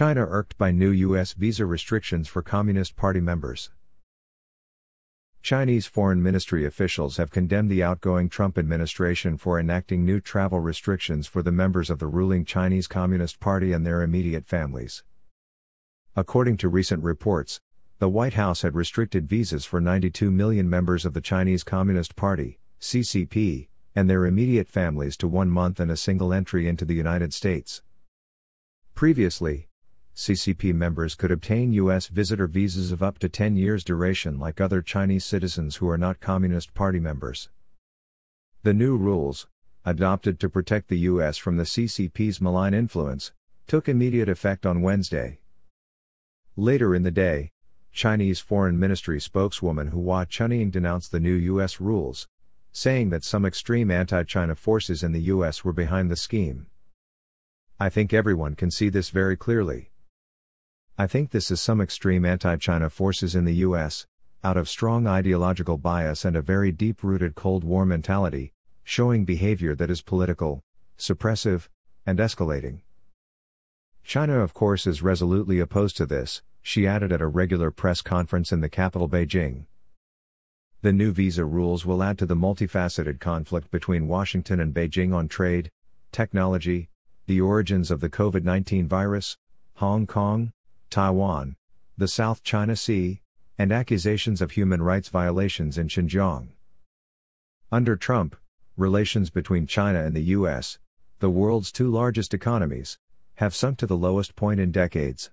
China irked by new U.S. visa restrictions for Communist Party members. Chinese foreign ministry officials have condemned the outgoing Trump administration for enacting new travel restrictions for the members of the ruling Chinese Communist Party and their immediate families. According to recent reports, the White House had restricted visas for 92 million members of the Chinese Communist Party, CCP, and their immediate families to one month and a single entry into the United States. Previously, CCP members could obtain U.S. visitor visas of up to 10 years duration like other Chinese citizens who are not Communist Party members. The new rules, adopted to protect the U.S. from the CCP's malign influence, took immediate effect on Wednesday. Later in the day, Chinese Foreign Ministry spokeswoman Hua Chunying denounced the new U.S. rules, saying that some extreme anti China forces in the U.S. were behind the scheme. I think everyone can see this very clearly. I think this is some extreme anti China forces in the US, out of strong ideological bias and a very deep rooted Cold War mentality, showing behavior that is political, suppressive, and escalating. China, of course, is resolutely opposed to this, she added at a regular press conference in the capital Beijing. The new visa rules will add to the multifaceted conflict between Washington and Beijing on trade, technology, the origins of the COVID 19 virus, Hong Kong, Taiwan, the South China Sea, and accusations of human rights violations in Xinjiang. Under Trump, relations between China and the U.S., the world's two largest economies, have sunk to the lowest point in decades.